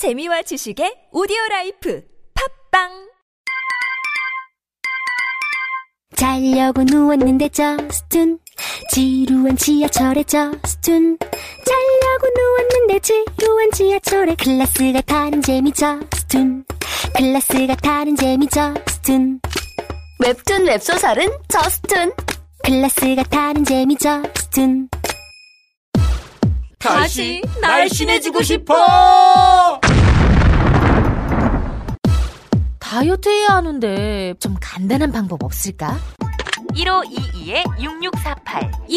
재미와 지식의 오디오 라이프 팟빵! 자려고 누웠는데 저스툰 지루한 지하철에 저스툰. 자려고 누웠는데 지루한 지하철에 클래스가 다른 재미 저스툰. 클래스가 다른 재미 저스툰. 웹툰 웹소설은 저스툰. 클래스가 다른 재미 저스툰. 다시 날씬해지고 싶어! 다이어트 해야 하는데 좀 간단한 방법 없을까? 1522-6648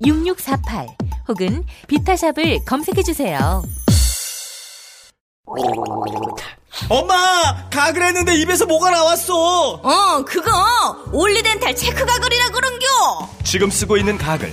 1522-6648 혹은 비타샵을 검색해 주세요. 엄마! 가글 했는데 입에서 뭐가 나왔어! 어, 그거 올리덴탈 체크 가글이라 그런겨. 지금 쓰고 있는 가글,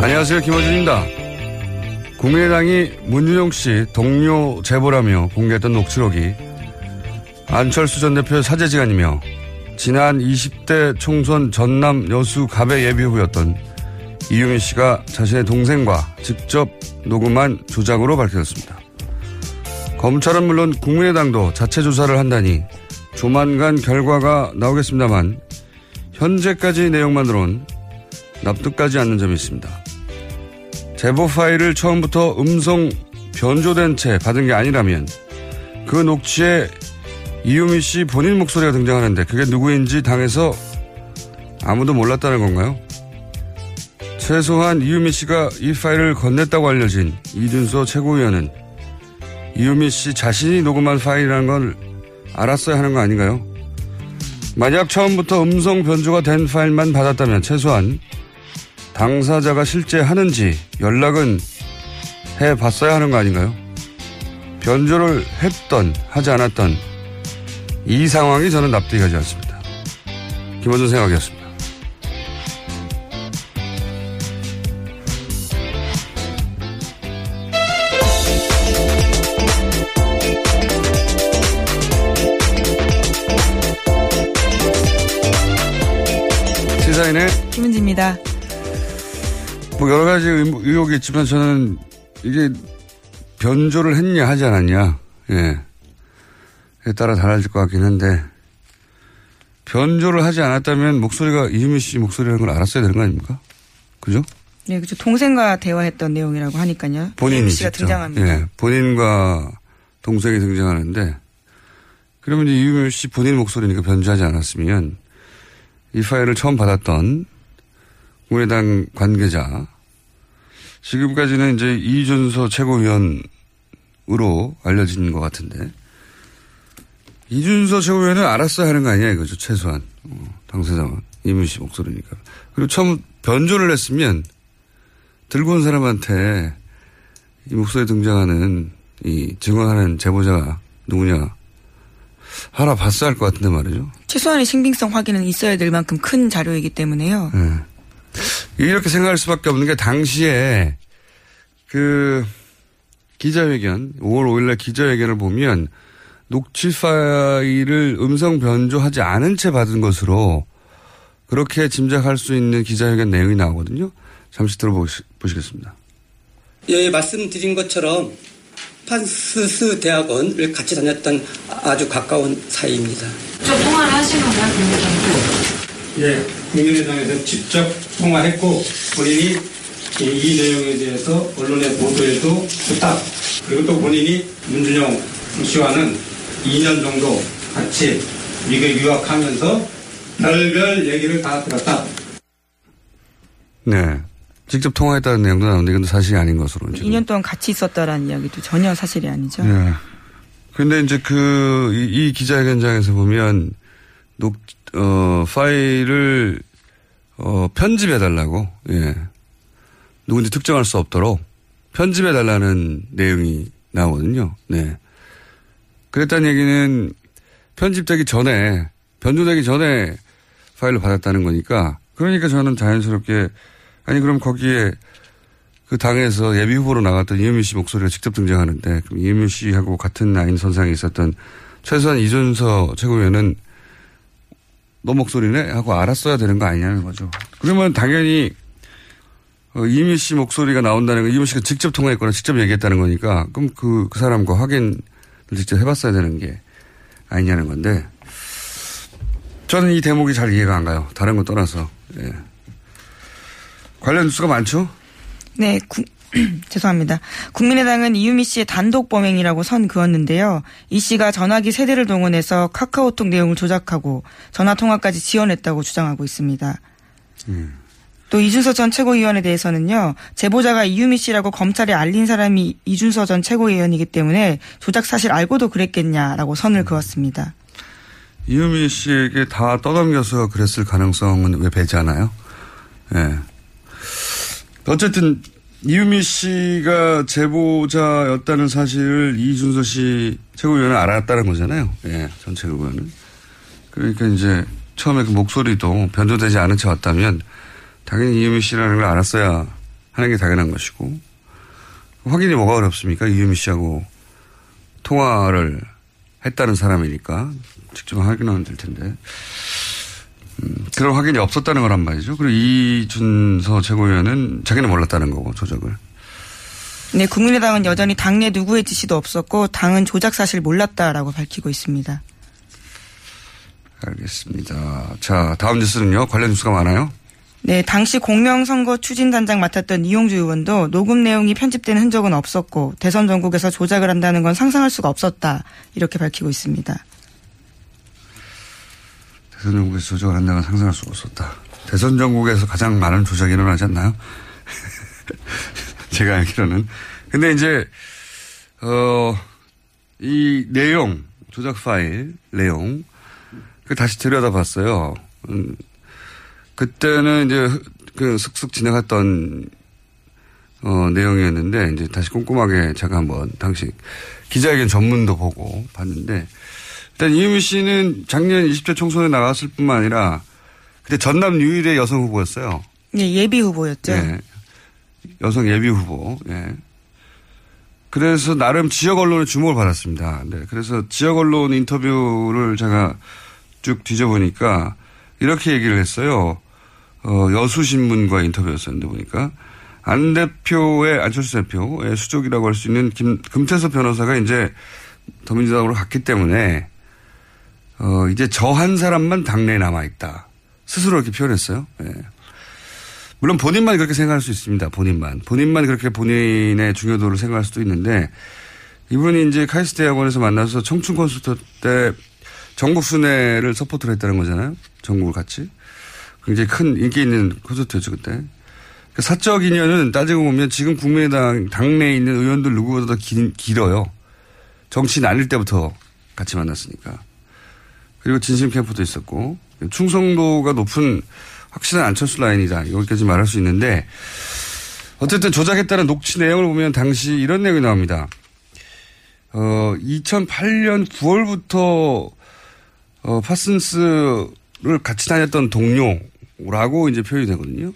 안녕하세요. 김호준입니다. 국민의당이 문준용 씨 동료 제보라며 공개했던 녹취록이 안철수 전 대표의 사제지간이며 지난 20대 총선 전남 여수 갑의 예비 후보였던 이유민 씨가 자신의 동생과 직접 녹음한 조작으로 밝혀졌습니다. 검찰은 물론 국민의당도 자체 조사를 한다니 조만간 결과가 나오겠습니다만 현재까지 내용만으론 납득가지 않는 점이 있습니다. 제보 파일을 처음부터 음성 변조된 채 받은 게 아니라면 그 녹취에 이유미 씨 본인 목소리가 등장하는데 그게 누구인지 당에서 아무도 몰랐다는 건가요? 최소한 이유미 씨가 이 파일을 건넸다고 알려진 이준서 최고위원은 이유미 씨 자신이 녹음한 파일이라는 걸 알았어야 하는 거 아닌가요? 만약 처음부터 음성 변조가 된 파일만 받았다면 최소한 당사자가 실제 하는지 연락은 해 봤어야 하는 거 아닌가요? 변조를 했던, 하지 않았던 이 상황이 저는 납득이 가지 않습니다. 김원준 생각이었습니다. 시사인의 김은지입니다. 뭐 여러 가지 의- 의혹이 있지만 저는 이게 변조를 했냐 하지 않았냐 예. 에 따라 달라질 것 같긴 한데 변조를 하지 않았다면 목소리가 이유미 씨 목소리라는 걸 알았어야 되는 거 아닙니까? 그죠? 네, 그죠. 동생과 대화했던 내용이라고 하니까요. 이유미 씨가 직접. 등장합니다. 예, 본인과 동생이 등장하는데 그러면 이제 이유미 씨 본인 목소리니까 변조하지 않았으면 이 파일을 처음 받았던 국민의당 관계자 지금까지는 이제 이준서 최고위원으로 알려진 것 같은데 이준서 최고위원은 알았어야 하는 거 아니야 이거죠 최소한 어, 당사자만 이문 씨 목소리니까 그리고 처음 변조를 했으면 들고 온 사람한테 이 목소리에 등장하는 이 증언하는 제보자가 누구냐 알아봤어야 할 것 같은데 말이죠. 최소한의 신빙성 확인은 있어야 될 만큼 큰 자료이기 때문에요. 예. 이렇게 생각할 수밖에 없는 게 당시에 그 기자회견 5월 5일날 기자회견을 보면 녹취 파일을 음성 변조하지 않은 채 받은 것으로 그렇게 짐작할 수 있는 기자회견 내용이 나오거든요. 잠시 들어보시겠습니다. 예, 말씀드린 것처럼 판스스 대학원을 같이 다녔던 아주 가까운 사이입니다. 좀 통화를 하신 건가요, 예, 국민의당에서 직접 통화했고 본인이 이, 이 내용에 대해서 언론에 보도해도 좋다. 그리고 또 본인이 문준영 씨와는 2년 정도 같이 미국에 유학하면서 별별 얘기를 다 들었다. 네. 직접 통화했다는 내용도 나오는데 이건 사실이 아닌 것으로. 지금. 2년 동안 같이 있었다라는 이야기도 전혀 사실이 아니죠. 네. 근데 이제 그, 이, 이 기자회견장에서 보면, 녹, 어, 파일을, 어, 편집해달라고, 예. 누군지 특정할 수 없도록 편집해달라는 내용이 나오거든요. 네. 그랬다는 얘기는 편집되기 전에, 변조되기 전에 파일을 받았다는 거니까, 그러니까 저는 자연스럽게, 아니, 그럼 거기에 그 당에서 예비 후보로 나갔던 이현미 씨 목소리가 직접 등장하는데 그럼 이현미 씨하고 같은 라인 선상에 있었던 최소한 이준서 최고위원은 너 목소리네 하고 알았어야 되는 거 아니냐는 거죠. 그러면 당연히 어, 이현미 씨 목소리가 나온다는 건 이현미 씨가 직접 통화했거나 직접 얘기했다는 거니까 그럼 그, 그 사람과 확인을 직접 해봤어야 되는 게 아니냐는 건데 저는 이 대목이 잘 이해가 안 가요. 다른 거 떠나서. 예. 관련 뉴스가 많죠? 네, 구, 죄송합니다. 국민의당은 이유미 씨의 단독 범행이라고 선 그었는데요. 이 씨가 전화기 세대를 동원해서 카카오톡 내용을 조작하고 전화 통화까지 지원했다고 주장하고 있습니다. 음. 또 이준서 전 최고위원에 대해서는요. 제보자가 이유미 씨라고 검찰에 알린 사람이 이준서 전 최고위원이기 때문에 조작 사실 알고도 그랬겠냐라고 선을 그었습니다. 이유미 씨에게 다 떠넘겨서 그랬을 가능성은 왜 배제하나요? 예. 네. 어쨌든 이유미 씨가 제보자였다는 사실을 이준서 씨 최고위원은 알았다는 거잖아요. 예, 전 최고위원은. 그러니까 이제 처음에 그 목소리도 변조되지 않은 채 왔다면 당연히 이유미 씨라는 걸 알았어야 하는 게 당연한 것이고 확인이 뭐가 어렵습니까? 이유미 씨하고 통화를 했다는 사람이니까 직접 확인하면 될 텐데. 음, 그런 확인이 없었다는 거란 말이죠. 그리고 이준서 최고위원은 자기는 몰랐다는 거고 조작을. 네, 국민의당은 여전히 당내 누구의 지시도 없었고 당은 조작 사실 몰랐다라고 밝히고 있습니다. 알겠습니다. 자, 다음 뉴스는요. 관련 뉴스가 많아요. 네, 당시 공명선거 추진단장 맡았던 이용주 의원도 녹음 내용이 편집된 흔적은 없었고 대선 전국에서 조작을 한다는 건 상상할 수가 없었다 이렇게 밝히고 있습니다. 대선 전국에서 조작을 한다는 건 상상할 수가 없었다. 대선 전국에서 가장 많은 조작이 일어나지 않나요? 제가 알기로는. 근데 이제, 어, 이 내용, 조작 파일 내용, 그 다시 들여다 봤어요. 음, 그때는 이제 그 슥슥 지나갔던 어, 내용이었는데 이제 다시 꼼꼼하게 제가 한번 당시 기자회견 전문도 보고 봤는데 일단 이유미 씨는 작년 20대 총선에 나갔을 뿐만 아니라 그때 전남 유일의 여성 후보였어요. 네, 예비 후보였죠. 네. 여성 예비 후보. 예. 그래서 나름 지역 언론의 주목을 받았습니다. 네. 그래서 지역 언론 인터뷰를 제가 쭉 뒤져보니까 이렇게 얘기를 했어요. 어, 여수신문과 인터뷰였었는데 보니까 안 대표의 안철수 대표의 수족이라고 할 수 있는 김, 금태섭 변호사가 이제 더민주당으로 갔기 때문에 어, 이제 저 한 사람만 당내에 남아있다. 스스로 이렇게 표현했어요. 예. 물론 본인만 그렇게 생각할 수 있습니다. 본인만. 본인만 그렇게 본인의 중요도를 생각할 수도 있는데 이분이 이제 카이스트 대학원에서 만나서 청춘 콘서트 때 전국 순회를 support를 했다는 거잖아요. 전국을 같이. 굉장히 큰 인기 있는 콘서트였죠, 그때. 그 사적 인연은 따지고 보면 지금 국민의당 당내에 있는 의원들 누구보다 더 길, 길어요. 정치 나뉠 때부터 같이 만났으니까. 그리고 진심 캠프도 있었고 충성도가 높은 확실한 안철수 라인이다. 여기까지 말할 수 있는데 어쨌든 조작했다는 녹취 내용을 보면 당시 이런 내용이 나옵니다. 어, 2008년 9월부터 어, 파슨스를 같이 다녔던 동료라고 이제 표현이 되거든요.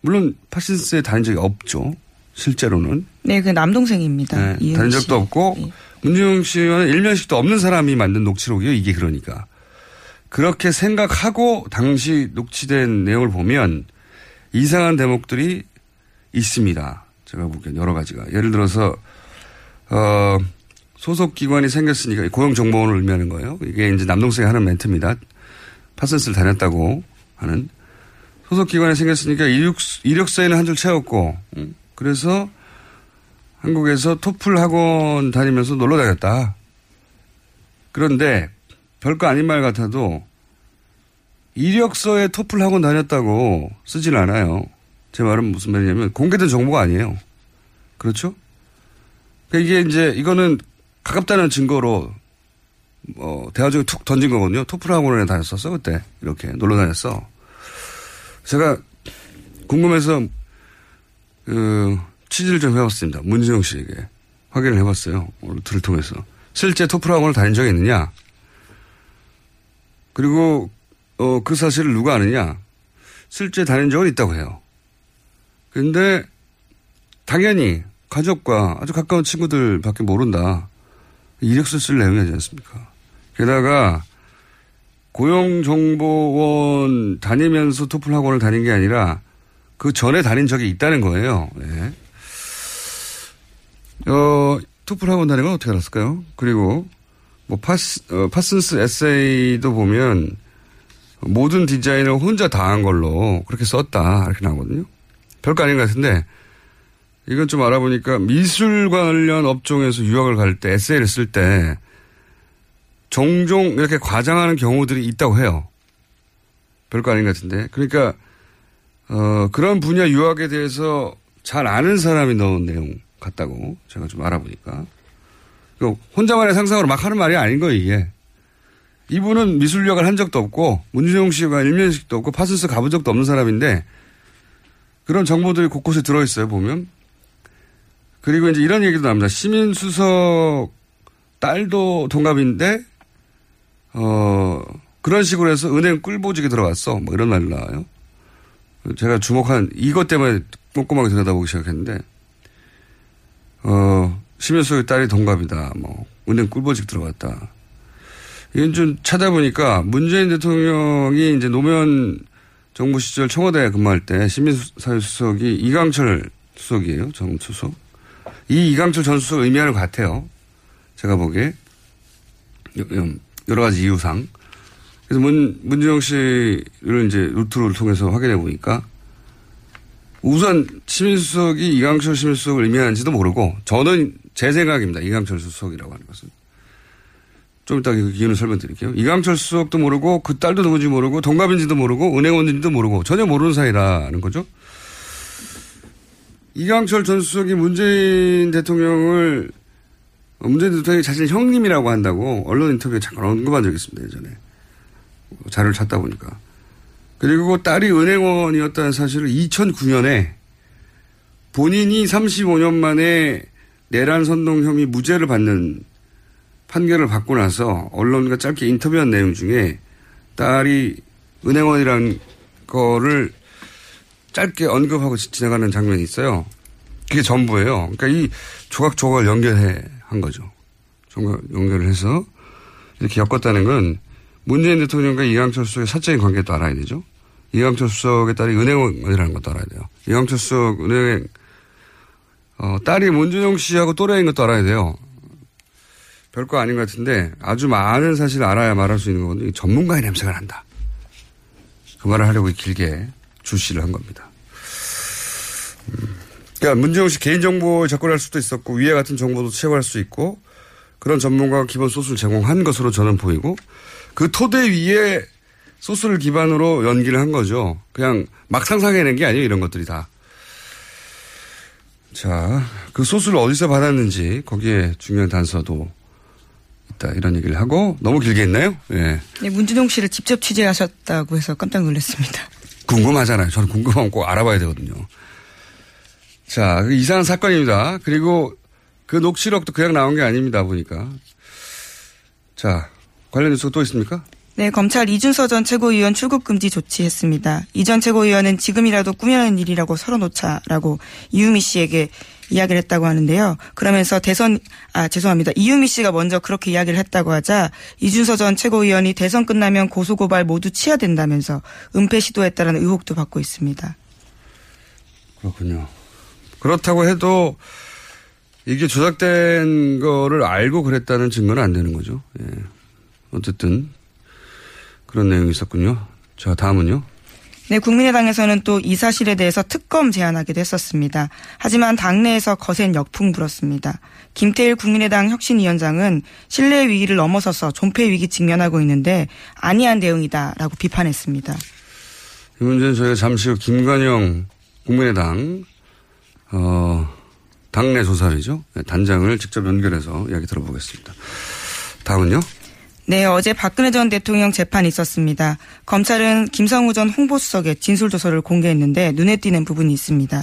물론 파슨스에 다닌 적이 없죠. 실제로는. 네, 그 남동생입니다. 네, 다닌 적도 없고 네. 문재용 씨와는 일면식도 없는 사람이 만든 녹취록이에요. 이게 그러니까. 그렇게 생각하고 당시 녹취된 내용을 보면 이상한 대목들이 있습니다. 제가 보기엔 여러 가지가. 예를 들어서, 어, 소속 기관이 생겼으니까 고용정보원을 의미하는 거예요. 이게 이제 남동생이 하는 멘트입니다. 파슨스를 다녔다고 하는 소속기관에 생겼으니까 이력, 이력서에는 한 줄 채웠고, 음, 그래서 한국에서 토플 학원 다니면서 놀러 다녔다. 그런데 별거 아닌 말 같아도 이력서에 토플 학원 다녔다고 쓰진 않아요. 제 말은 무슨 말이냐면 공개된 정보가 아니에요. 그렇죠? 그러니까 이게 이제 이거는 가깝다는 증거로 어, 대화적에 툭 던진 거거든요. 토플 학원에 다녔었어 그때 이렇게 놀러 다녔어. 제가 궁금해서 그 취지를 좀 해봤습니다. 문지영 씨에게 확인을 해봤어요. 오늘 들을 통해서 실제 학원을 다닌 적이 있느냐? 그리고 어, 그 사실을 누가 아느냐? 실제 다닌 적은 있다고 해요. 근데 당연히 가족과 아주 가까운 친구들밖에 모른다. 이력서 쓸 내용이지 않습니까? 게다가 고용정보원 다니면서 토플 학원을 다닌 게 아니라 그 전에 다닌 적이 있다는 거예요. 네. 어, 토플 학원 다닌 건 어떻게 알았을까요? 그리고 뭐 파스, 어, 파슨스 에세이도 보면 모든 디자인을 혼자 다 한 걸로 그렇게 썼다. 이렇게 나오거든요. 별거 아닌 것 같은데 이건 좀 알아보니까 미술 관련 업종에서 유학을 갈 때 에세이를 쓸 때 종종 이렇게 과장하는 경우들이 있다고 해요. 별거 아닌 것 같은데. 그러니까 어, 그런 분야 유학에 대해서 잘 아는 사람이 넣은 내용 같다고 제가 좀 알아보니까. 혼자만의 상상으로 막 하는 말이 아닌 거예요, 이게. 이분은 미술 유학을 한 적도 없고, 문준용 씨가 일면식도 없고, 파슨스 가본 적도 없는 사람인데, 그런 정보들이 곳곳에 들어있어요, 보면. 그리고 이제 이런 얘기도 나옵니다. 시민수석 딸도 동갑인데, 어, 그런 식으로 해서 은행 꿀보직에 들어갔어. 뭐 이런 말 나와요. 제가 주목한 이것 때문에 꼼꼼하게 들여다보기 시작했는데, 어, 심현수의 딸이 동갑이다. 뭐, 은행 꿀보직 들어갔다. 이건 좀 찾아보니까 문재인 대통령이 이제 노무현 정부 시절 청와대 근무할 때 시민사회수석이 이강철 수석이에요. 정수석. 이 이강철 전 수석 의미하는 것 같아요. 제가 보기에. 여러 가지 이유상. 그래서 문, 문재영 씨를 이제 루트를 통해서 확인해 보니까 우선 시민수석이 이강철 시민수석을 의미하는지도 모르고 저는 제 생각입니다. 이강철 수석이라고 하는 것은. 좀 이따 그 이유는 설명드릴게요. 이강철 수석도 모르고 그 딸도 누군지 모르고 동갑인지도 모르고 은행원인지도 모르고 전혀 모르는 사이라는 거죠. 이강철 전 수석이 문재인 대통령을 문재인 대통령이 자신 형님이라고 한다고 언론 인터뷰에 잠깐 언급한 적이 있습니다. 예전에. 자료를 찾다 보니까. 그리고 딸이 은행원이었다는 사실을 2009년에 본인이 35년 만에 내란 선동 혐의 무죄를 받는 판결을 받고 나서 언론과 짧게 인터뷰한 내용 중에 딸이 은행원이라는 거를 짧게 언급하고 지나가는 장면이 있어요. 그게 전부예요. 그러니까 이 조각조각을 연결해 한 거죠. 조각 연결을 해서 이렇게 엮었다는 건 문재인 대통령과 이강철 수석의 사적인 관계도 알아야 되죠. 이강철 수석의 딸이 은행원이라는 것도 알아야 돼요. 이강철 수석 은행 어, 딸이 문준용 씨하고 또래인 것도 알아야 돼요. 별거 아닌 것 같은데 아주 많은 사실을 알아야 말할 수 있는 건데 전문가의 냄새가 난다. 그 말을 하려고 길게 주시를 한 겁니다. 음. 그러니까 문재용 씨 개인정보에 접근할 수도 있었고 위에 같은 정보도 채굴할 수 있고 그런 전문가가 기본 소스를 제공한 것으로 저는 보이고 그 토대 위에 소스를 기반으로 연기를 한 거죠. 그냥 막 상상해낸 게 아니에요. 이런 것들이 다. 자, 그 소스를 어디서 받았는지 거기에 중요한 단서도 있다. 이런 얘기를 하고 너무 길게 했나요? 예. 네, 문준용 씨를 직접 취재하셨다고 해서 깜짝 놀랐습니다. 궁금하잖아요. 저는 궁금하면 꼭 알아봐야 되거든요. 자, 그 이상한 사건입니다. 그리고 그 녹취록도 그냥 나온 게 아닙니다. 보니까. 자, 관련 뉴스가 또 있습니까? 네, 검찰 이준서 전 최고위원 출국 금지 조치했습니다. 이 전 최고위원은 지금이라도 꾸며낸 일이라고 서러놓자라고 이유미 씨에게 이야기를 했다고 하는데요. 그러면서 대선 아 죄송합니다. 이유미 씨가 먼저 그렇게 이야기를 했다고 하자 이준서 전 최고위원이 대선 끝나면 고소 고발 모두 취하된다면서 은폐 시도했다는 의혹도 받고 있습니다. 그렇군요. 그렇다고 해도 이게 조작된 거를 알고 그랬다는 증거는 안 되는 거죠. 예. 어쨌든 그런 내용이 있었군요. 자, 다음은요. 네, 국민의당에서는 또 이 사실에 대해서 특검 제안하기도 했었습니다. 하지만 당내에서 거센 역풍 불었습니다. 김태일 국민의당 혁신위원장은 신뢰 위기를 넘어서서 존폐 위기 직면하고 있는데 아니한 대응이다라고 비판했습니다. 이 문제는 저희가 잠시 후 김관영 국민의당 어, 당내 조사위죠. 네, 단장을 직접 연결해서 이야기 들어보겠습니다. 다음은요. 네, 어제 박근혜 전 대통령 재판이 있었습니다. 검찰은 김성우 전 홍보수석의 진술조서를 공개했는데 눈에 띄는 부분이 있습니다.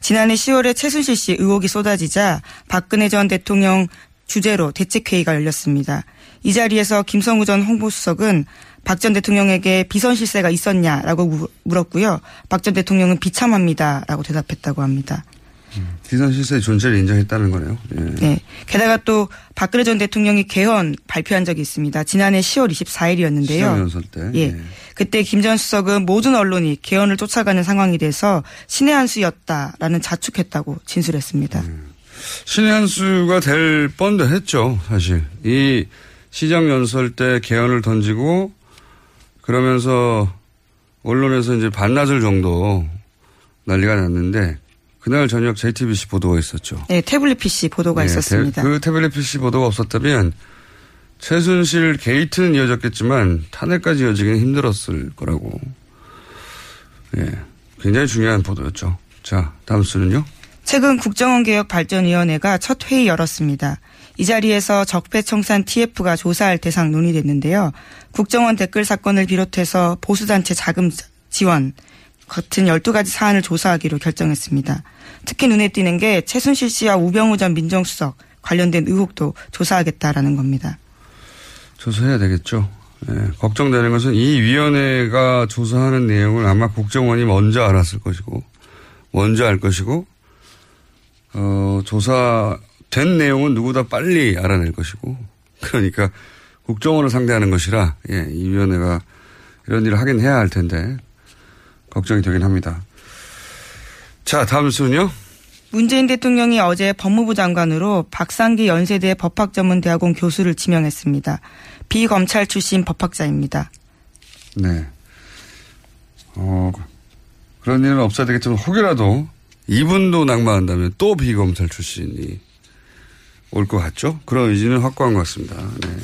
지난해 10월에 최순실 씨 의혹이 쏟아지자 박근혜 전 대통령 주재로 대책회의가 열렸습니다. 이 자리에서 김성우 전 홍보수석은 박 전 대통령에게 비선 실세가 있었냐라고 물었고요. 박 전 대통령은 비참합니다라고 대답했다고 합니다. 비선 실세의 존재를 인정했다는 거네요. 예. 네. 게다가 또 박근혜 전 대통령이 개헌 발표한 적이 있습니다. 지난해 10월 24일이었는데요. 시정연설 때. 예. 예. 그때 김 전 수석은 모든 언론이 개헌을 쫓아가는 상황이 돼서 신의 한 수였다라는 자축했다고 진술했습니다. 음. 신의 한 수가 될 뻔도 했죠, 사실. 이 시정연설 때 개헌을 던지고 그러면서 언론에서 이제 반나절 정도 난리가 났는데 그날 저녁 JTBC 보도가 있었죠. 네, 태블릿 PC 보도가 네, 있었습니다. 그 태블릿 PC 보도가 없었다면 최순실 게이트는 이어졌겠지만 탄핵까지 이어지기는 힘들었을 거라고. 예. 굉장히 중요한 보도였죠. 자, 다음 수는요. 최근 국정원개혁발전위원회가 첫 회의 열었습니다. 이 자리에서 적폐청산 TF가 조사할 대상 논의됐는데요. 국정원 댓글 사건을 비롯해서 보수단체 자금 지원 같은 12가지 사안을 조사하기로 결정했습니다. 특히 눈에 띄는 게 최순실 씨와 우병우 전 민정수석 관련된 의혹도 조사하겠다라는 겁니다. 조사해야 되겠죠. 예, 걱정되는 것은 이 위원회가 조사하는 내용을 아마 국정원이 먼저 알았을 것이고, 먼저 알 것이고, 어, 조사된 내용은 누구보다 빨리 알아낼 것이고, 그러니까 국정원을 상대하는 것이라, 예, 이 위원회가 이런 일을 하긴 해야 할 텐데, 걱정이 되긴 합니다. 자, 다음 수는요? 문재인 대통령이 어제 법무부 장관으로 박상기 연세대 법학전문대학원 교수를 지명했습니다. 비검찰 출신 법학자입니다. 네. 어, 그런 일은 없어야 되겠지만 혹여라도 이분도 낙마한다면 또 비검찰 출신이 올 것 같죠? 그런 의지는 확고한 것 같습니다. 네.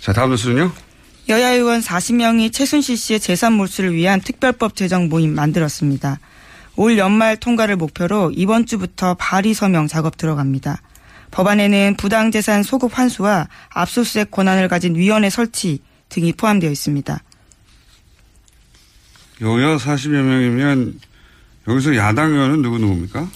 자, 다음 뉴스는요? 여야 의원 40명이 최순실 씨의 재산 몰수를 위한 특별법 제정 모임 만들었습니다. 올 연말 통과를 목표로 이번 주부터 발의 서명 작업 들어갑니다. 법안에는 부당재산 소급 환수와 압수수색 권한을 가진 위원회 설치 등이 포함되어 있습니다. 여야 40여 명이면 여기서 야당 의원은 누구 누구입니까?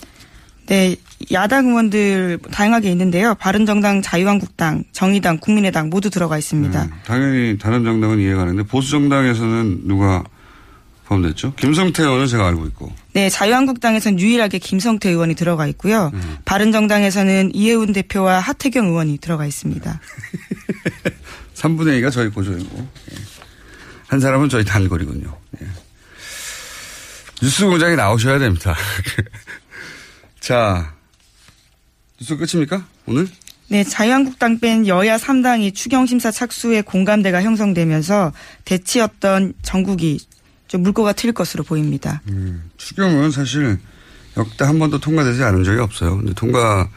네, 야당 의원들 다양하게 있는데요. 바른정당, 자유한국당, 정의당, 국민의당 모두 들어가 있습니다. 네, 당연히 다른 정당은 이해가 가는데 보수 정당에서는 누가 포함됐죠? 김성태 의원은 제가 알고 있고. 네, 자유한국당에서는 유일하게 김성태 의원이 들어가 있고요. 음. 바른정당에서는 이해운 대표와 하태경 의원이 들어가 있습니다. 3분의 2가 저희 고조이고 예. 한 사람은 저희 단골이군요. 예. 뉴스 공장에 나오셔야 됩니다. 자, 뉴스 끝입니까? 오늘? 네, 자유한국당 뺀 여야 3당이 추경심사 착수에 공감대가 형성되면서 대치였던 전국이 좀 물꼬가 트일 것으로 보입니다. 음, 추경은 사실 역대 한 번도 통과되지 않은 적이 없어요. 근데 통과는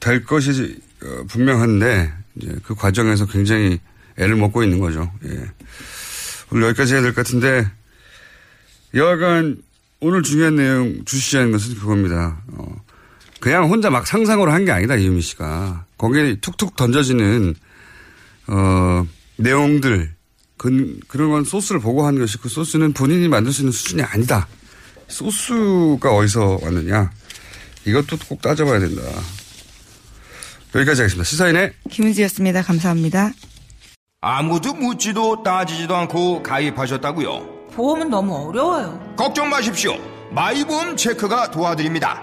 될 것이 어, 분명한데 이제 그 과정에서 굉장히 애를 먹고 있는 거죠. 예. 오늘 여기까지 해야 될 것 같은데 여하간 오늘 중요한 내용 주시자는 것은 그겁니다. 어, 그냥 혼자 막 상상으로 한 게 아니다 이유미 씨가 거기에 툭툭 던져지는 어, 내용들 그, 그런 건 소스를 보고 한 것이 그 소스는 본인이 만들 수 있는 수준이 아니다. 소스가 어디서 왔느냐. 이것도 꼭 따져봐야 된다. 여기까지 하겠습니다. 시사인의 김은지였습니다. 감사합니다. 아무도 묻지도 따지지도 않고 가입하셨다고요? 보험은 너무 어려워요. 걱정 마십시오. 마이보험 체크가 도와드립니다.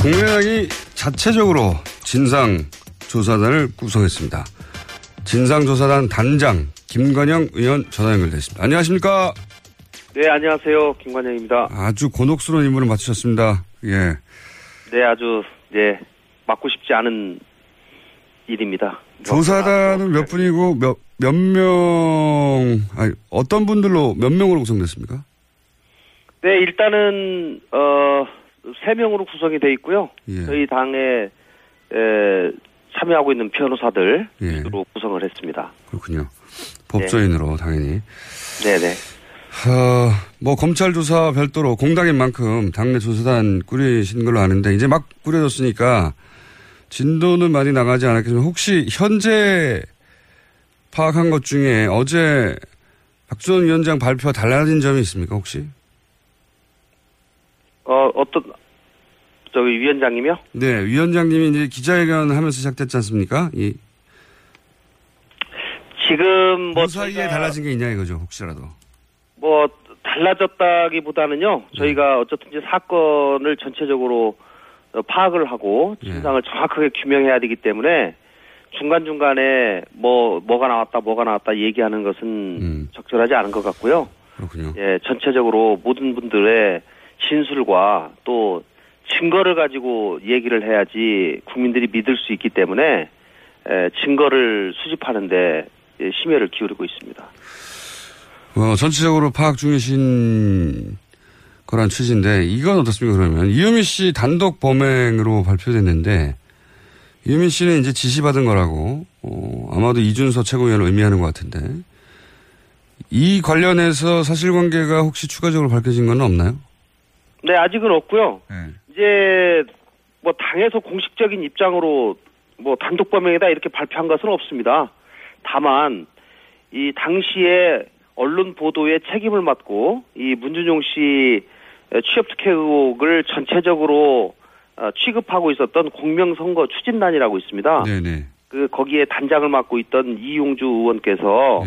국민의당이 자체적으로 진상조사단을 구성했습니다. 진상조사단 단장 김관영 의원 전화 연결됐습니다. 안녕하십니까? 네, 안녕하세요. 김관영입니다. 아주 곤혹스러운 임무를 맡으셨습니다. 예. 네, 아주, 네, 맡고 싶지 않은 일입니다. 조사단은 몇 분이고 몇, 몇 명, 아니, 어떤 분들로 몇 명으로 구성됐습니까? 네, 일단은, 어, 세 명으로 구성이 돼 있고요. 예. 저희 당에, 에, 참여하고 있는 변호사들 예. 구성을 했습니다. 그렇군요. 법조인으로 당연히. 네네. 어, 뭐 검찰 조사 별도로 공당인 만큼 당내 조사단 꾸리신 걸로 아는데 이제 막 꾸려졌으니까 진도는 많이 나가지 않았겠지만 혹시 현재 파악한 것 중에 어제 박지원 위원장 발표와 달라진 점이 있습니까 혹시? 어, 어떤, 저기 위원장님이요? 네, 위원장님이 이제 기자회견 하면서 시작됐지 않습니까? 이 지금 뭐. 그 사이에 달라진 게 있냐 이거죠, 혹시라도. 뭐 달라졌다기보다는요. 저희가 어쨌든 이제 사건을 전체적으로 어, 파악을 하고 진상을 정확하게 규명해야 되기 때문에 중간 중간에 뭐 뭐가 나왔다 뭐가 나왔다 얘기하는 것은 적절하지 않은 것 같고요. 그렇군요. 예, 전체적으로 모든 분들의 진술과 또 증거를 가지고 얘기를 해야지 국민들이 믿을 수 있기 때문에 에, 증거를 수집하는데 예, 심혈을 기울이고 있습니다. 어, 전체적으로 파악 중이신 거란 취지인데 이건 어떻습니까 그러면 이유미 씨 단독 범행으로 발표됐는데 이유미 씨는 이제 지시받은 거라고 어, 아마도 이준서 최고위원을 의미하는 것 같은데 이 관련해서 사실관계가 혹시 추가적으로 밝혀진 건 없나요? 네, 아직은 없고요. 이제 뭐 당에서 공식적인 입장으로 뭐 단독 범행이다 이렇게 발표한 것은 없습니다. 다만 이 당시에 언론 보도에 책임을 맡고 이 문준용 씨 취업 특혜 의혹을 전체적으로 어, 취급하고 있었던 공명선거 추진단이라고 있습니다. 네네. 그 거기에 단장을 맡고 있던 이용주 의원께서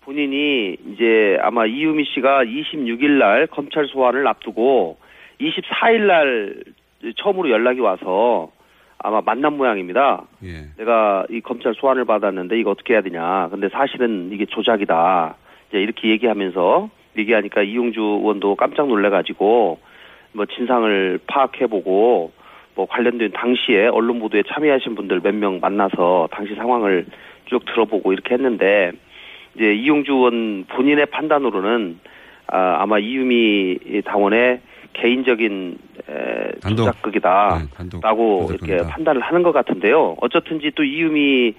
본인이 이제 아마 이유미 씨가 26일 날 검찰 소환을 앞두고 24일 날 처음으로 연락이 와서 아마 만난 모양입니다. 예. 내가 이 검찰 소환을 받았는데 이거 어떻게 해야 되냐. 근데 사실은 이게 조작이다. 이제 이렇게 얘기하면서 얘기하니까 이용주 의원도 깜짝 놀래가지고 뭐 진상을 파악해보고 뭐 관련된 당시에 언론 보도에 참여하신 분들 몇 명 만나서 당시 상황을 쭉 들어보고 이렇게 했는데 이제 이용주 의원 본인의 판단으로는 아, 아마 이유미 당원의 개인적인 에, 단독. 조작극이다라고 이렇게 판단을 하는 것 같은데요. 어쨌든지 또 이유미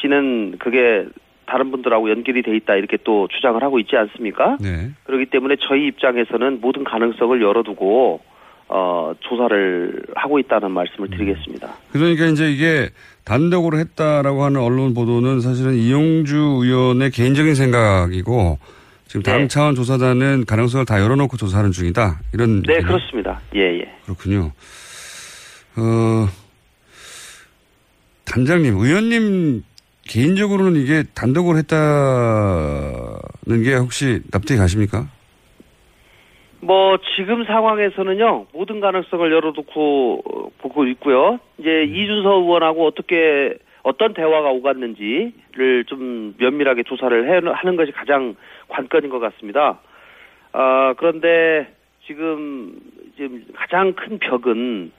씨는 그게 다른 분들하고 연결이 돼 있다 이렇게 또 주장을 하고 있지 않습니까? 네. 그렇기 때문에 저희 입장에서는 모든 가능성을 열어두고 어, 조사를 하고 있다는 말씀을 드리겠습니다. 그러니까 이제 이게 단독으로 했다라고 하는 언론 보도는 사실은 이용주 의원의 개인적인 생각이고 지금 당 네. 차원 조사단은 가능성을 다 열어놓고 조사하는 중이다. 이런 네, 얘기는 그렇습니다. 예, 예. 그렇군요. 어, 단장님, 의원님 개인적으로는 이게 단독으로 했다는 게 혹시 납득이 가십니까? 뭐 지금 상황에서는요 모든 가능성을 열어두고 어, 보고 있고요. 이제 이준서 의원하고 어떻게 어떤 대화가 오갔는지 를 좀 면밀하게 조사를 해, 하는 것이 가장 관건인 것 같습니다. 아, 그런데 지금, 지금 가장 큰 벽은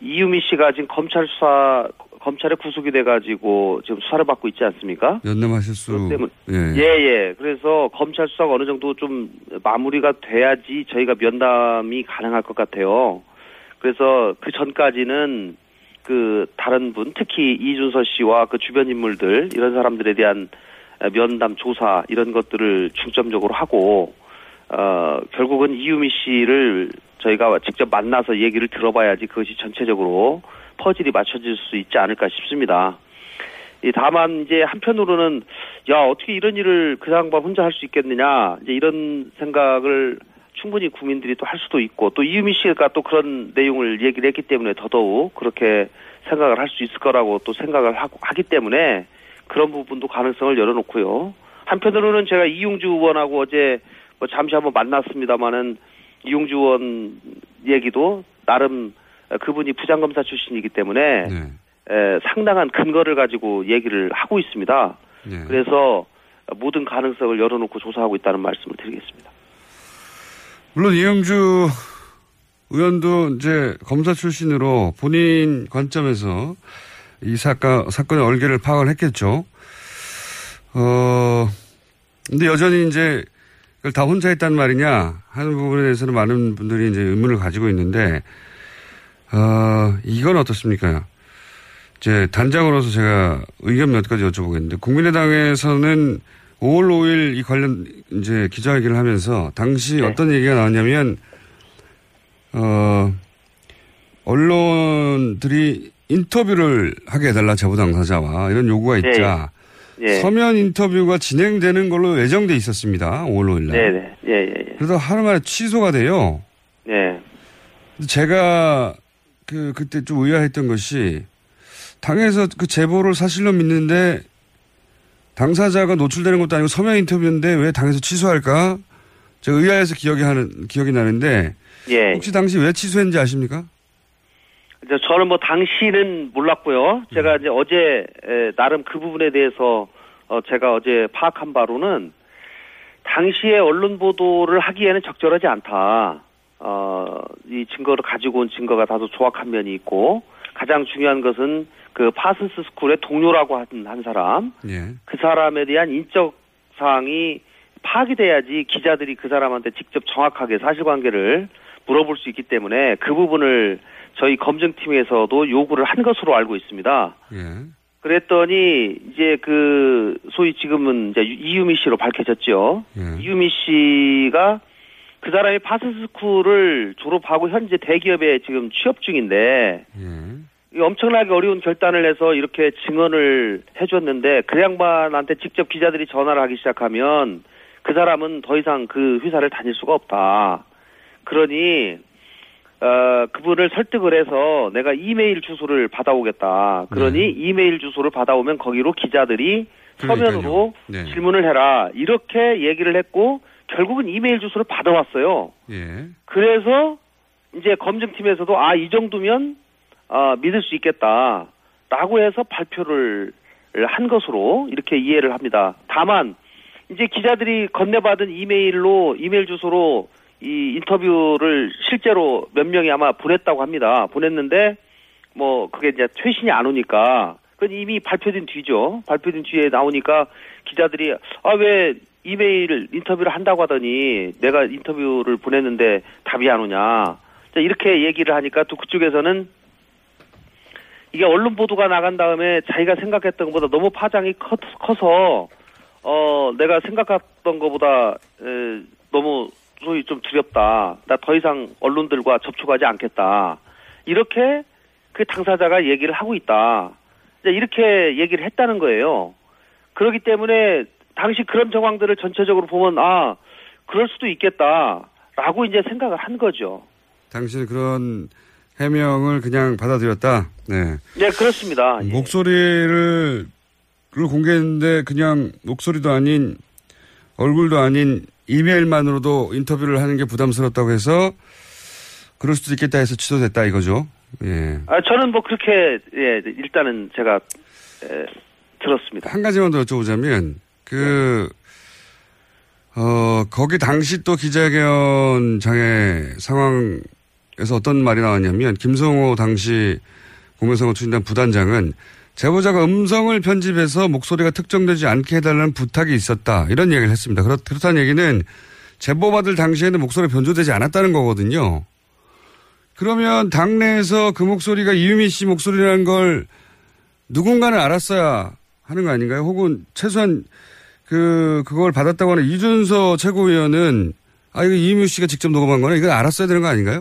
이유미 씨가 지금 검찰 수사, 검찰에 구속이 돼가지고 지금 수사를 받고 있지 않습니까? 연남 하실 수. 때문- 예. 예, 예. 그래서 검찰 수사가 어느 정도 좀 마무리가 돼야지 저희가 면담이 가능할 것 같아요. 그래서 그 전까지는 그 다른 분, 특히 이준서 씨와 그 주변 인물들 이런 사람들에 대한 면담 조사 이런 것들을 중점적으로 하고 어 결국은 이유미 씨를 저희가 직접 만나서 얘기를 들어봐야지 그것이 전체적으로 퍼즐이 맞춰질 수 있지 않을까 싶습니다. 이 다만 이제 한편으로는 야 어떻게 이런 일을 그 양반 혼자 할 수 있겠느냐 이제 이런 생각을 충분히 국민들이 또 할 수도 있고 또 이유미 씨가 또 그런 내용을 얘기를 했기 때문에 더더욱 그렇게 생각을 할 수 있을 거라고 또 생각을 하고 하기 때문에 그런 부분도 가능성을 열어놓고요. 한편으로는 제가 이용주 의원하고 어제 뭐 잠시 한번 만났습니다마는 이용주 의원 얘기도 나름 그분이 부장검사 출신이기 때문에 네. 에, 상당한 근거를 가지고 얘기를 하고 있습니다. 네. 그래서 모든 가능성을 열어놓고 조사하고 있다는 말씀을 드리겠습니다. 물론 이영주 의원도 이제 검사 출신으로 본인 관점에서 이 사건, 사건의 얼개를 파악을 했겠죠. 어, 근데 여전히 이제 그걸 다 혼자 했단 말이냐 하는 부분에 대해서는 많은 분들이 이제 의문을 가지고 있는데, 어, 이건 어떻습니까? 이제 단장으로서 제가 의견 몇 가지 여쭤보겠는데, 국민의당에서는 5월 5일 이 관련 이제 기자회견을 하면서 당시 어떤 얘기가 나왔냐면, 어, 언론들이 인터뷰를 하게 해달라 제보 당사자와 이런 요구가 있자 예. 예. 서면 인터뷰가 진행되는 걸로 예정돼 있었습니다. 5월 5일 날. 네네. 예, 예, 예. 그래서 하루 만에 취소가 돼요. 네. 제가 그 그때 좀 의아했던 것이 당에서 그 제보를 사실로 믿는데 당사자가 노출되는 것도 아니고 서면 인터뷰인데 왜 당에서 취소할까? 제가 의아해서 기억이 하는 기억이 나는데 예. 혹시 당시 왜 취소했는지 아십니까? 이제 저는 뭐 당시는 몰랐고요. 제가 이제 어제 에, 나름 그 부분에 대해서 어, 제가 어제 파악한 바로는 당시에 언론 보도를 하기에는 적절하지 않다. 어, 이 증거를 가지고 온 증거가 다소 조악한 면이 있고 가장 중요한 것은 그 파슨스 스쿨의 동료라고 한, 한 사람 예. 그 사람에 대한 인적 사항이 파악이 돼야지 기자들이 그 사람한테 직접 정확하게 사실관계를 물어볼 수 있기 때문에 그 부분을 저희 검증팀에서도 요구를 한 것으로 알고 있습니다. 예. 그랬더니 이제 그 소위 지금은 이제 이유미 씨로 밝혀졌죠. 예. 이유미 씨가 그 사람이 파스스쿨을 졸업하고 현재 대기업에 지금 취업 중인데 이 엄청나게 어려운 결단을 해서 이렇게 증언을 해줬는데 그 양반한테 직접 기자들이 전화를 하기 시작하면 그 사람은 더 이상 그 회사를 다닐 수가 없다. 그러니 어, 그분을 설득을 해서 내가 이메일 주소를 받아오겠다. 그러니 이메일 주소를 받아오면 거기로 기자들이 서면으로 네. 질문을 해라. 이렇게 얘기를 했고 결국은 이메일 주소를 받아왔어요. 예. 그래서 이제 검증팀에서도 아 이 정도면 아, 믿을 수 있겠다 라고 해서 발표를 한 것으로 이렇게 이해를 합니다. 다만 이제 기자들이 건네받은 이메일로 이메일 주소로 이 인터뷰를 실제로 몇 명이 아마 보냈다고 합니다. 보냈는데 뭐 그게 이제 퇴신이 안 오니까 이미 발표된 뒤죠. 발표된 뒤에 나오니까 기자들이 아 왜 이메일 인터뷰를 한다고 하더니 내가 인터뷰를 보냈는데 답이 안 오냐. 자, 이렇게 얘기를 하니까 또 그쪽에서는 이게 언론 보도가 나간 다음에 자기가 생각했던 것보다 너무 파장이 커, 커서 어 내가 생각했던 것보다 에, 너무 소위 좀 두렵다. 나 더 이상 언론들과 접촉하지 않겠다. 이렇게 그 당사자가 얘기를 하고 있다. 이렇게 얘기를 했다는 거예요. 그렇기 때문에 당시 그런 정황들을 전체적으로 보면 아 그럴 수도 있겠다라고 이제 생각을 한 거죠. 당신은 그런 해명을 그냥 받아들였다. 네. 네 그렇습니다. 예. 목소리를 를 공개했는데 그냥 목소리도 아닌 얼굴도 아닌 이메일만으로도 인터뷰를 하는 게 부담스럽다고 해서 그럴 수도 있겠다 해서 취소됐다 이거죠. 예. 아 저는 뭐 그렇게 예 일단은 제가 에, 들었습니다. 한 가지만 더 여쭤보자면 그 어, 거기 당시 또 기자회견장의 상황에서 어떤 말이 나왔냐면, 김성호 당시 공명선거 추진단 부단장은 제보자가 음성을 편집해서 목소리가 특정되지 않게 해달라는 부탁이 있었다. 이런 얘기를 했습니다. 그렇, 그렇다는 얘기는 제보받을 당시에는 목소리가 변조되지 않았다는 거거든요. 그러면 당내에서 그 목소리가 이유미 씨 목소리라는 걸 누군가는 알았어야 하는 거 아닌가요? 혹은 최소한 그, 그걸 받았다고 하는 이준서 최고위원은 아, 이거 이유미 씨가 직접 녹음한 거네? 이건 알았어야 되는 거 아닌가요?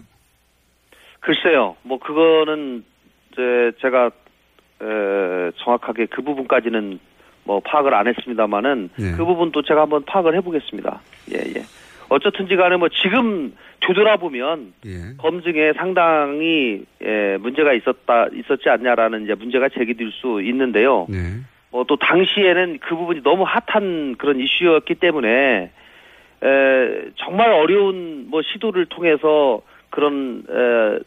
글쎄요. 뭐 그거는 이제 제가 에, 정확하게 그 부분까지는 뭐 파악을 안 했습니다만은 예. 그 부분도 제가 한번 파악을 해보겠습니다. 예 예. 어쨌든지 간에 뭐 지금 되돌아보면 예. 검증에 상당히 예, 문제가 있었다 있었지 않냐라는 이제 문제가 제기될 수 있는데요. 네. 어, 또 당시에는 그 부분이 너무 핫한 그런 이슈였기 때문에 에, 정말 어려운 뭐 시도를 통해서 그런 에,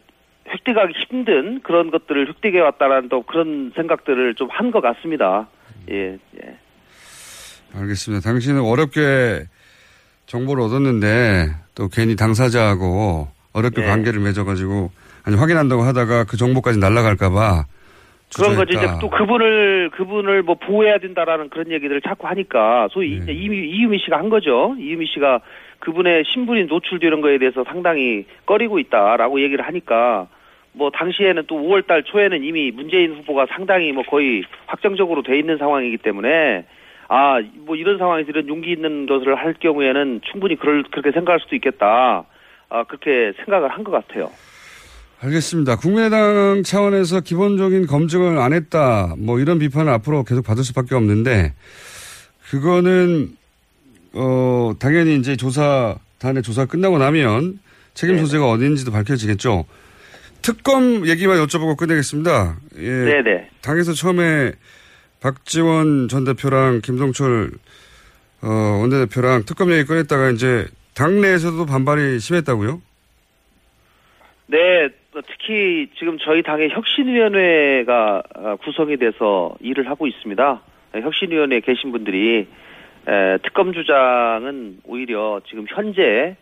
획득하기 힘든 그런 것들을 획득해 왔다라는 또 그런 생각들을 좀 한 것 같습니다. 예, 예. 알겠습니다. 당신은 어렵게 정보를 얻었는데 또 괜히 당사자하고 어렵게 예. 관계를 맺어가지고 아니 확인한다고 하다가 그 정보까지 날아갈까봐 그런 거지 이제. 또 그분을 그분을 뭐 보호해야 된다라는 그런 얘기들을 자꾸 하니까 소위 이제 이미 이유미 씨가 한 거죠. 이유미 씨가 그분의 신분이 노출되는 거에 대해서 상당히 꺼리고 있다라고 얘기를 하니까 뭐 당시에는 또 5월달 초에는 이미 문재인 후보가 상당히 뭐 거의 확정적으로 돼 있는 상황이기 때문에 아 뭐 이런 상황에서 이런 용기 있는 것을 할 경우에는 충분히 그럴 그렇게 생각할 수도 있겠다. 아 그렇게 생각을 한 것 같아요. 알겠습니다. 국민의당 차원에서 기본적인 검증을 안 했다. 뭐 이런 비판을 앞으로 계속 받을 수밖에 없는데 그거는 어 당연히 이제 조사단의 조사 끝나고 나면 책임 소재가 어디인지도 밝혀지겠죠. 특검 얘기만 여쭤보고 끝내겠습니다. 예. 네네. 당에서 처음에 박지원 전 대표랑 김성철 어, 원내대표랑 특검 얘기 꺼냈다가 이제 당내에서도 반발이 심했다고요? 네, 특히 지금 저희 당의 혁신위원회가 어, 구성이 돼서 일을 하고 있습니다. 네, 혁신위원회에 계신 분들이 에, 특검 주장은 오히려 지금 현재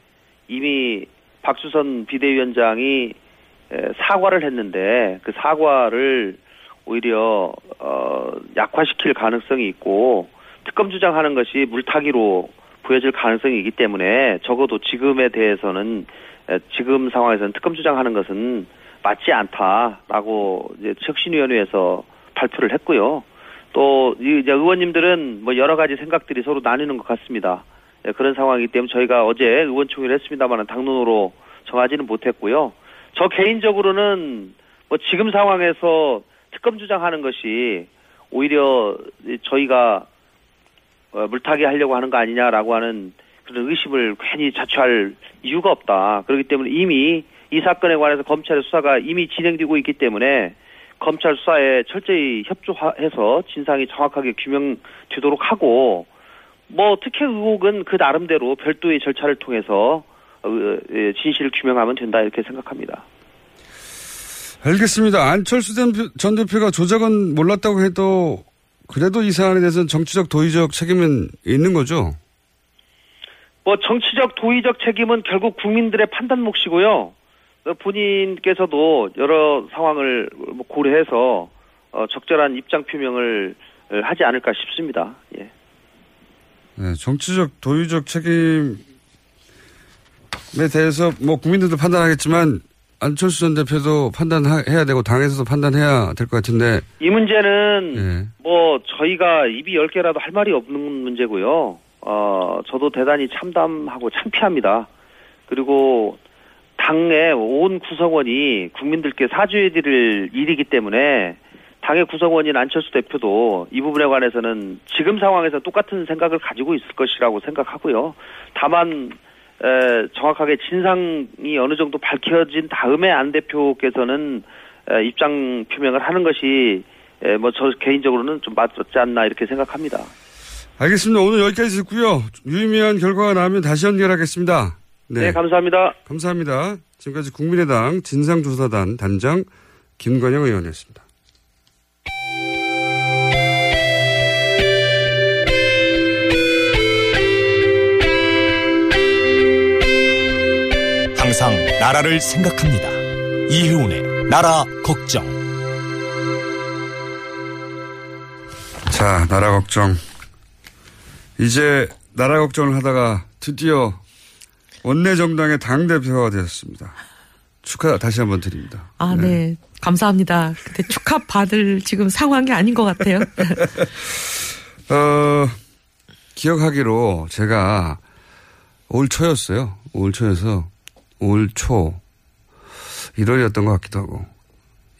이미 박수선 비대위원장이 에, 사과를 했는데 그 사과를 오히려 어, 약화시킬 가능성이 있고 특검 주장하는 것이 물타기로 보여질 가능성이 있기 때문에 적어도 지금에 대해서는 에, 지금 상황에서는 특검 주장하는 것은 맞지 않다라고 이제 혁신위원회에서 발표를 했고요. 또 이- 이제 의원님들은 뭐 여러 가지 생각들이 서로 나뉘는 것 같습니다. 예, 그런 상황이기 때문에 저희가 어제 의원총회를 했습니다만 당론으로 정하지는 못했고요. 저 개인적으로는 뭐 지금 상황에서 특검 주장하는 것이 오히려 이 저희가 어, 물타기 하려고 하는 거 아니냐라고 하는 그런 의심을 괜히 자초할 이유가 없다. 그렇기 때문에 이미 이 사건에 관해서 검찰의 수사가 이미 진행되고 있기 때문에 검찰 수사에 철저히 협조해서 진상이 정확하게 규명되도록 하고 뭐 특혜 의혹은 그 나름대로 별도의 절차를 통해서 어, 예, 진실을 규명하면 된다 이렇게 생각합니다. 알겠습니다. 안철수 전- 전 대표가 조작은 몰랐다고 해도 그래도 이 사안에 대해서는 정치적 도의적 책임은 있는 거죠? 뭐 정치적 도의적 책임은 결국 국민들의 판단 몫이고요. 어, 본인께서도 여러 상황을 뭐 고려해서 어, 적절한 입장 표명을 어, 하지 않을까 싶습니다. 예. 네, 정치적 도의적 책임에 대해서 뭐 국민들도 판단하겠지만 안철수 전 대표도 판단해야 되고 당에서도 판단해야 될 것 같은데 이 문제는 예. 뭐 저희가 입이 열 개라도 할 말이 없는 문제고요. 어 저도 대단히 참담하고 창피합니다. 그리고 당의 온 구성원이 국민들께 사죄해드릴 일이기 때문에 당의 구성원인 안철수 대표도 이 부분에 관해서는 지금 상황에서 똑같은 생각을 가지고 있을 것이라고 생각하고요. 다만 에, 정확하게 진상이 어느 정도 밝혀진 다음에 안 대표께서는 에, 입장 표명을 하는 것이 에, 뭐저 개인적으로는 좀 맞지 않나 이렇게 생각합니다. 알겠습니다. 오늘 여기까지 듣고요. 유의미한 결과가 나오면 다시 연결하겠습니다. 네, 감사합니다. 감사합니다. 지금까지 국민의당 진상조사단 단장 김관영 의원이었습니다. 나라를 생각합니다. 이혜훈의 나라 걱정. 자, 나라 걱정. 이제 나라 걱정을 하다가 드디어 원내 정당의 당 대표가 되었습니다. 축하 다시 한번 드립니다. 아, 네. 감사합니다. 근데 축하 받을 지금 상황이 아닌 것 같아요. 어, 기억하기로 제가 올 초였어요. 올 초여서 올 초. 1월이었던 것 같기도 하고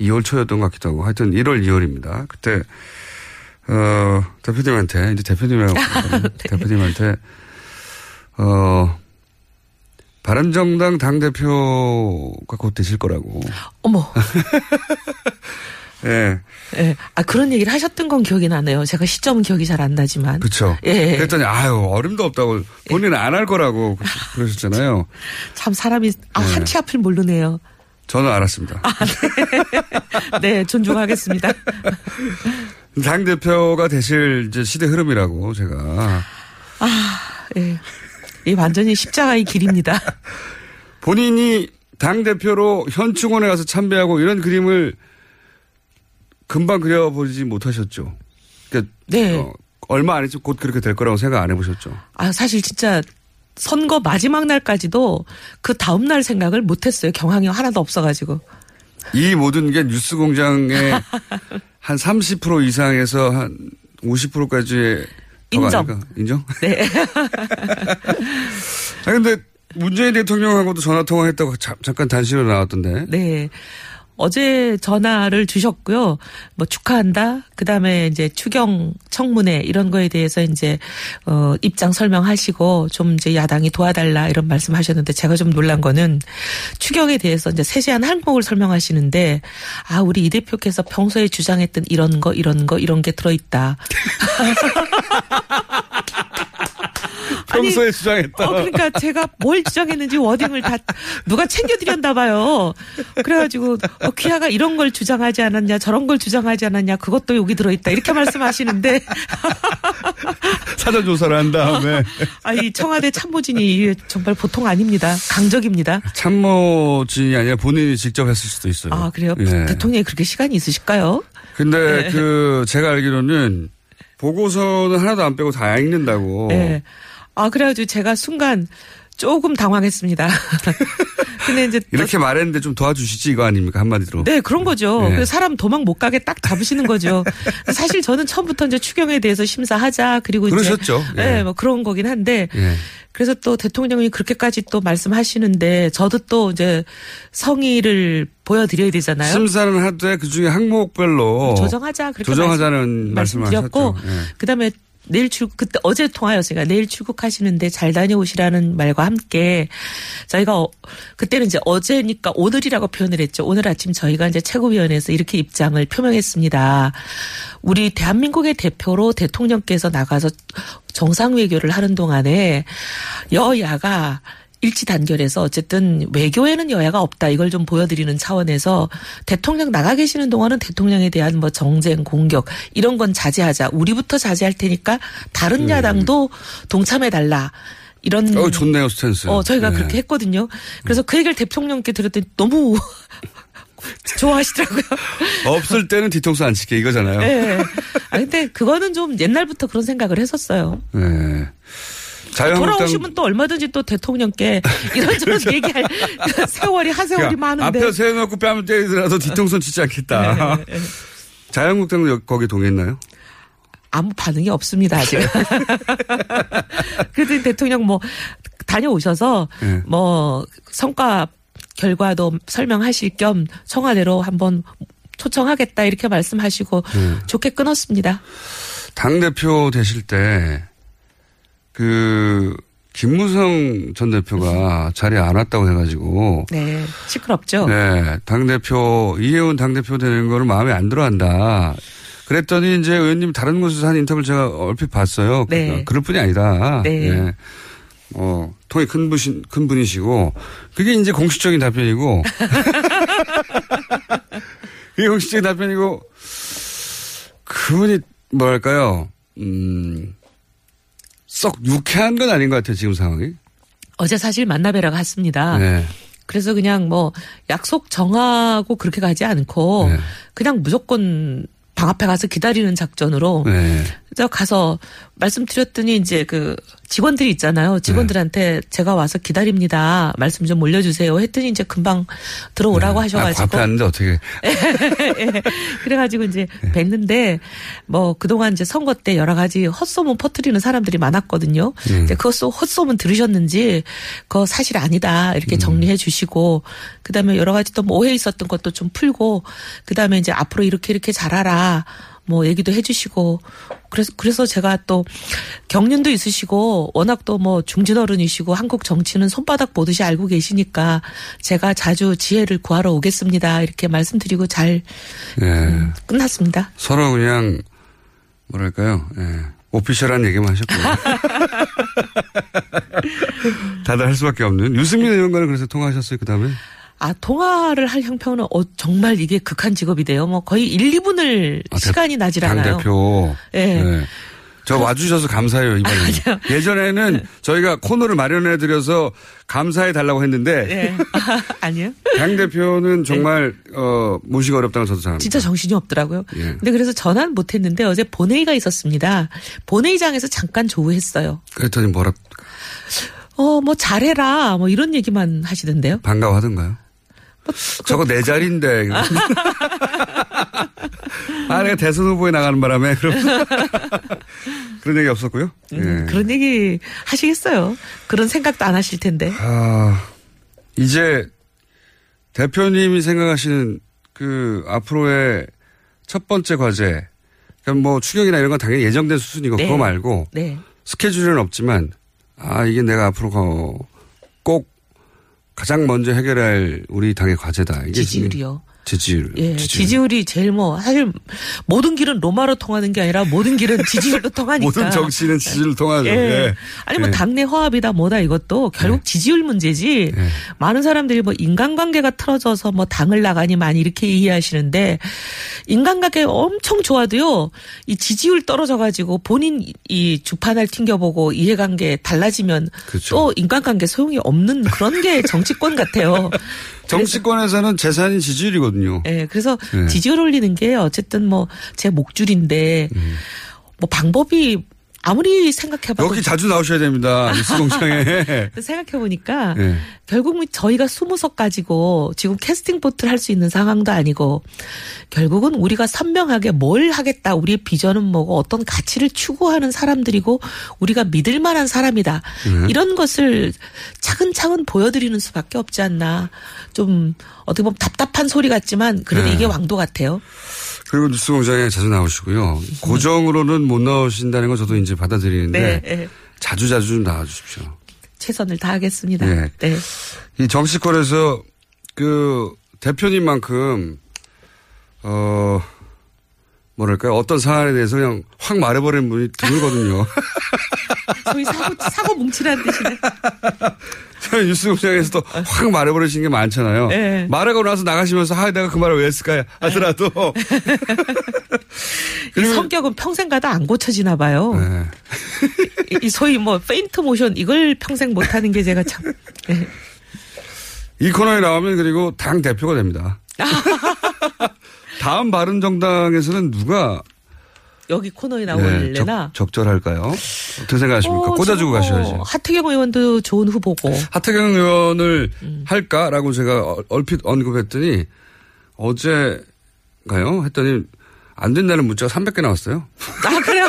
2월 초였던 것 같기도 하고 하여튼 1월, 2월입니다. 그때 어, 대표님한테 이제 대표님하고 네. 대표님한테 어 바른정당 당 대표가 곧 되실 거라고. 어머. 예. 예. 아, 그런 얘기를 하셨던 건 기억이 나네요. 제가 시점은 기억이 잘 안 나지만. 그렇죠. 예. 그랬더니 아유, 어림도 없다고 본인은 안 할 거라고 그러셨잖아요. 참 사람이 아, 네. 한치 앞을 모르네요. 저는 알았습니다. 아, 네. 네, 존중하겠습니다. 당 대표가 되실 이제 시대 흐름이라고 제가 아, 예. 이 완전히 십자가의 길입니다. 본인이 당 대표로 현충원에 가서 참배하고 이런 그림을 금방 그려보지 못하셨죠. 그러니까 네. 어, 얼마 안 있으면 곧 그렇게 될 거라고 생각 안 해보셨죠. 아, 사실 진짜 선거 마지막 날까지도 그 다음 날 생각을 못했어요. 경황이 하나도 없어가지고. 이 모든 게 뉴스 공장의 한 30% 이상에서 한 50%까지의 인정. 인정? 네. 아 근데 문재인 대통령하고도 전화 통화했다고 자, 잠깐 단신으로 나왔던데. 네. 어제 전화를 주셨고요. 뭐 축하한다. 그다음에 이제 추경 청문회 이런 거에 대해서 이제 어 입장 설명하시고 좀 이제 야당이 도와달라 이런 말씀하셨는데 제가 좀 놀란 거는 추경에 대해서 이제 세세한 항목을 설명하시는데 아 우리 이 대표께서 평소에 주장했던 이런 거 이런 거 이런 게 들어 있다. 평소에 주장했다. 어, 그러니까 제가 뭘 주장했는지 워딩을 다 누가 챙겨드렸나 봐요. 그래가지고 어, 귀하가 이런 걸 주장하지 않았냐 저런 걸 주장하지 않았냐 그것도 여기 들어있다 이렇게 말씀하시는데 사전 조사를 한 다음에 아이 청와대 참모진이 정말 보통 아닙니다. 강적입니다. 참모진이 아니라 본인이 직접 했을 수도 있어요. 아 그래요? 예. 대통령이 그렇게 시간이 있으실까요? 근데 네. 그 제가 알기로는 보고서는 하나도 안 빼고 다 읽는다고. 네. 아 그래가지고 제가 순간 조금 당황했습니다. 근데 이제 또- 이렇게 말했는데 좀 도와주시지 이거 아닙니까 한마디로. 네, 그런 거죠. 네. 그래서 사람 도망 못 가게 딱 잡으시는 거죠. 사실 저는 처음부터 이제 추경에 대해서 심사하자 그리고 그러셨죠. 이제 예. 네, 뭐 그런 거긴 한데 예. 그래서 또 대통령이 그렇게까지 또 말씀하시는데 저도 또 이제 성의를 보여드려야 되잖아요. 심사는 하되 그 중에 항목별로 조정하자 그렇게 조정하자는 말씀- 말씀드렸고 하셨죠. 예. 그다음에 내일 출국 그때 어제 통화였으니까 내일 출국하시는데 잘 다녀오시라는 말과 함께 저희가 어, 그때는 이제 어제니까 오늘이라고 표현을 했죠. 오늘 아침 저희가 이제 최고위원회에서 이렇게 입장을 표명했습니다. 우리 대한민국의 대표로 대통령께서 나가서 정상 외교를 하는 동안에 여야가 일치 단결해서 어쨌든 외교에는 여야가 없다 이걸 좀 보여드리는 차원에서 대통령 나가 계시는 동안은 대통령에 대한 뭐 정쟁 공격 이런 건 자제하자 우리부터 자제할 테니까 다른 야당도 동참해 달라 이런 음. 어 좋네요 스탠스. 어 저희가 네. 그렇게 했거든요. 그래서 그 얘기를 대통령께 들었더니 너무 좋아하시더라고요. 없을 때는 뒤통수 안 치게 이거잖아요. 네. 아 근데 그거는 좀 옛날부터 그런 생각을 했었어요. 네. 자유한국당 돌아오시면 또 얼마든지 또 대통령께 이런저런 얘기할 그 세월이 한 세월이 그러니까 많은데. 앞에 세워놓고 뺨을 때리더라도 뒤통수는 치지 않겠다. 네, 네. 자유한국당도 여- 거기 동의했나요? 아무 반응이 없습니다 아직. 그래도 대통령 뭐 다녀오셔서 네. 뭐 성과 결과도 설명하실 겸 청와대로 한번 초청하겠다 이렇게 말씀하시고 네. 좋게 끊었습니다. 당 대표 되실 때 그 김무성 전 대표가 자리에 안 왔다고 해가지고 네 시끄럽죠. 네, 당 대표 이혜원 당 대표 되는 거를 마음에 안 들어 한다. 그랬더니 이제 의원님 다른 곳에서 한 인터뷰를 제가 얼핏 봤어요. 네. 그, 럴 뿐이 아니다. 네. 예. 어, 통이 큰 분이, 큰 분이시고, 그게 이제 공식적인 답변이고, 그게 공식적인 답변이고, 그분이 뭐랄까요, 음, 썩 유쾌한 건 아닌 것 같아요, 지금 상황이. 어제 사실 만나뵈러 갔습니다. 네. 그래서 그냥 뭐 약속 정하고 그렇게 가지 않고 네. 그냥 무조건 방 앞에 가서 기다리는 작전으로 네. 가서 말씀드렸더니 이제 그 직원들이 있잖아요. 직원들한테 제가 와서 기다립니다. 말씀 좀 올려주세요. 했더니 이제 금방 들어오라고 아, 하셔가지고. 앞에 앉는데 어떻게. 예. 그래가지고 이제 뵀는데 뭐 그동안 이제 선거 때 여러 가지 헛소문 퍼뜨리는 사람들이 많았거든요. 음. 근데 그 헛소- 헛소문 들으셨는지 그거 사실 아니다 음. 이렇게 정리해 주시고 그다음에 여러 가지 또 뭐 오해 있었던 것도 좀 풀고 그다음에 이제 앞으로 이렇게 이렇게 잘하라 뭐 얘기도 해주시고 그래서 그래서 제가 또 경륜도 있으시고 워낙 또 뭐 중진 어른이시고 한국 정치는 손바닥 보듯이 알고 계시니까 제가 자주 지혜를 구하러 오겠습니다 이렇게 말씀드리고 잘 예. 끝났습니다. 서로 그냥, 뭐랄까요. 예. 오피셜한 얘기만 하셨군요. 다들 할 수밖에 없는. 유승민 의원과는 그래서 통화하셨어요, 그 다음에? 아 통화를 할 형편은 어, 정말 이게 극한 직업이 돼요. 뭐 거의 1, 2분을 아, 대- 시간이 나질 않아요. 당대표. 예. 네. 저 와주셔서 감사해요, 이번에. 예전에는 저희가 코너를 마련해드려서 감사해 달라고 했는데, 예. 아니요. 당대표는 정말, 어, 모시기 어렵다는 저도 잘 압니다. 진짜 정신이 없더라고요. 예. 근데 그래서 전화는 못 했는데 어제 본회의가 있었습니다. 본회의장에서 잠깐 조우했어요. 그랬더니 뭐라, 어, 뭐 잘해라. 뭐 이런 얘기만 하시던데요. 반가워하던가요? 저거 내 자리인데. 아, 내가 대선 후보에 나가는 바람에. 그럼. 그런 얘기 없었고요. 음, 예. 그런 얘기 하시겠어요. 그런 생각도 안 하실 텐데. 아, 이제 대표님이 생각하시는 그 앞으로의 첫 번째 과제, 그러니까 뭐 추경이나 이런 건 당연히 예정된 수순이고 네. 그거 말고 네. 스케줄은 없지만 아 이게 내가 앞으로 거- 꼭 가장 먼저 해결할 우리 당의 과제다. 이게 지지율이요. 지지율. 예, 지지율 이 제일 뭐 사실 모든 길은 로마로 통하는 게 아니라 모든 길은 지지율로 통하니까. 모든 정치는 지지율 통하죠. 예. 예. 아니 뭐 예. 당내 화합이다 뭐다 이것도 결국 지지율 문제지. 많은 사람들이 뭐 인간관계가 틀어져서 뭐 당을 나가니 많이 이렇게 이해하시는데 인간관계 엄청 좋아도요. 이 지지율 떨어져 가지고 본인 이 주판을 튕겨보고 이해관계 달라지면 그렇죠. 또 인간관계 소용이 없는 그런 게 정치권 같아요. 정치권에서는 재산이 지지율이거든요. 예, 그래서 네. 지지율 올리는 게 어쨌든 뭐 제 목줄인데 음. 뭐 방법이 아무리 생각해봐도 여기 자주 나오셔야 됩니다. 뉴스 공장에. 생각해 보니까 예. 결국 뭐 저희가 20석 가지고 지금 캐스팅 보트를 할 수 있는 상황도 아니고 결국은 우리가 선명하게 뭘 하겠다. 우리의 비전은 뭐고 어떤 가치를 추구하는 사람들이고 우리가 믿을 만한 사람이다. 네. 이런 것을 차근차근 보여드리는 수밖에 없지 않나. 좀 어떻게 보면 답답한 소리 같지만 그래도 네. 이게 왕도 같아요. 그리고 뉴스 공장에 자주 나오시고요. 고정으로는 못 나오신다는 건 저도 이제 받아들이는데 네, 네. 자주 자주 좀 나와주십시오. 최선을 다하겠습니다. 네. 네. 이 정치권에서 그 대표님만큼 어 뭐랄까요 어떤 사안에 대해서 그냥 확 말해버리는 분이 드물거든요. 소위 사고, 사고 뭉치라는 뜻이네. 저희 뉴스 공장에서도 확 말해버리시는 게 많잖아요. 네. 말하고 나서 나가시면서 아 내가 그 말을 왜 했을까 하더라도 이 성격은 평생 가다 안 고쳐지나 봐요. 네. 이- 이 소위 뭐 페인트 모션 이걸 평생 못하는 게 제가 참. 네. 이 코너에 나오면 그리고 당 대표가 됩니다. 다음 바른 정당에서는 누가 여기 코너에 네, 나올래나. 적, 적절할까요? 어떻게 생각하십니까? 어, 꽂아주고 뭐 가셔야죠. 하태경 의원도 좋은 후보고. 하태경 의원을 음. 할까라고 제가 어- 얼핏 언급했더니 어제가요? 했더니 안 된다는 문자가 300개 나왔어요. 아 그래요?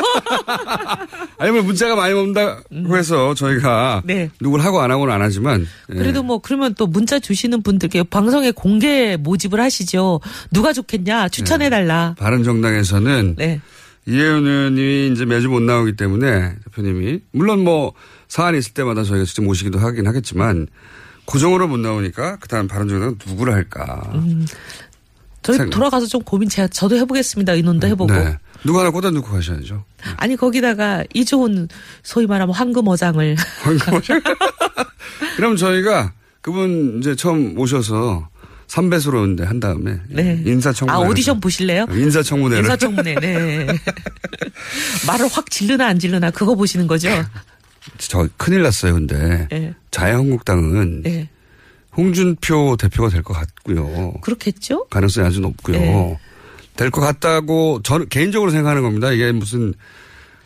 아니면 문자가 많이 온다고 해서 저희가 음. 네. 누굴 하고 안 하고는 안 하지만 예. 그래도 뭐 그러면 또 문자 주시는 분들께 방송에 공개 모집을 하시죠. 누가 좋겠냐 추천해 달라. 바른 정당에서는 네. 이혜윤 의원이 이제 매주 못 나오기 때문에 대표님이 물론 뭐 사안이 있을 때마다 저희가 직접 모시기도 하긴 하겠지만 고정으로 못 나오니까 그다음 바른 정당은 누구를 할까? 음, 저희 생- 돌아가서 좀 고민 제가 저도 해보겠습니다. 의논도 해보고. 네. 누구 하나 꽂아 놓고 가셔야죠. 아니 거기다가 이 좋은 소위 말하면 황금 어장을 그럼 저희가 그분 이제 처음 오셔서 삼배수로 한 다음에 네. 인사청문 아 오디션 보실래요? 인사청문회를 인사청문회. 네. 말을 확 질르나 안 질르나 그거 보시는 거죠? 저 큰일 났어요 근데 네. 자유한국당은 네. 홍준표 대표가 될 것 같고요. 그렇겠죠? 가능성이 아주 높고요. 네. 될것 같다고 저는 개인적으로 생각하는 겁니다. 이게 무슨